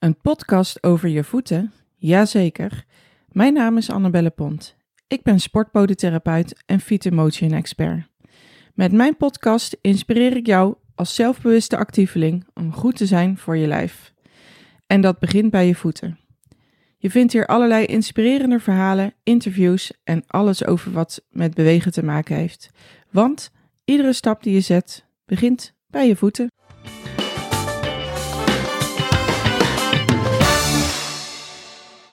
Een podcast over je voeten? Jazeker. Mijn naam is Annabelle Pont. Ik ben sportpodotherapeut en Fit expert. Met mijn podcast inspireer ik jou als zelfbewuste actieveling om goed te zijn voor je lijf. En dat begint bij je voeten. Je vindt hier allerlei inspirerende verhalen, interviews en alles over wat met bewegen te maken heeft. Want iedere stap die je zet begint bij je voeten.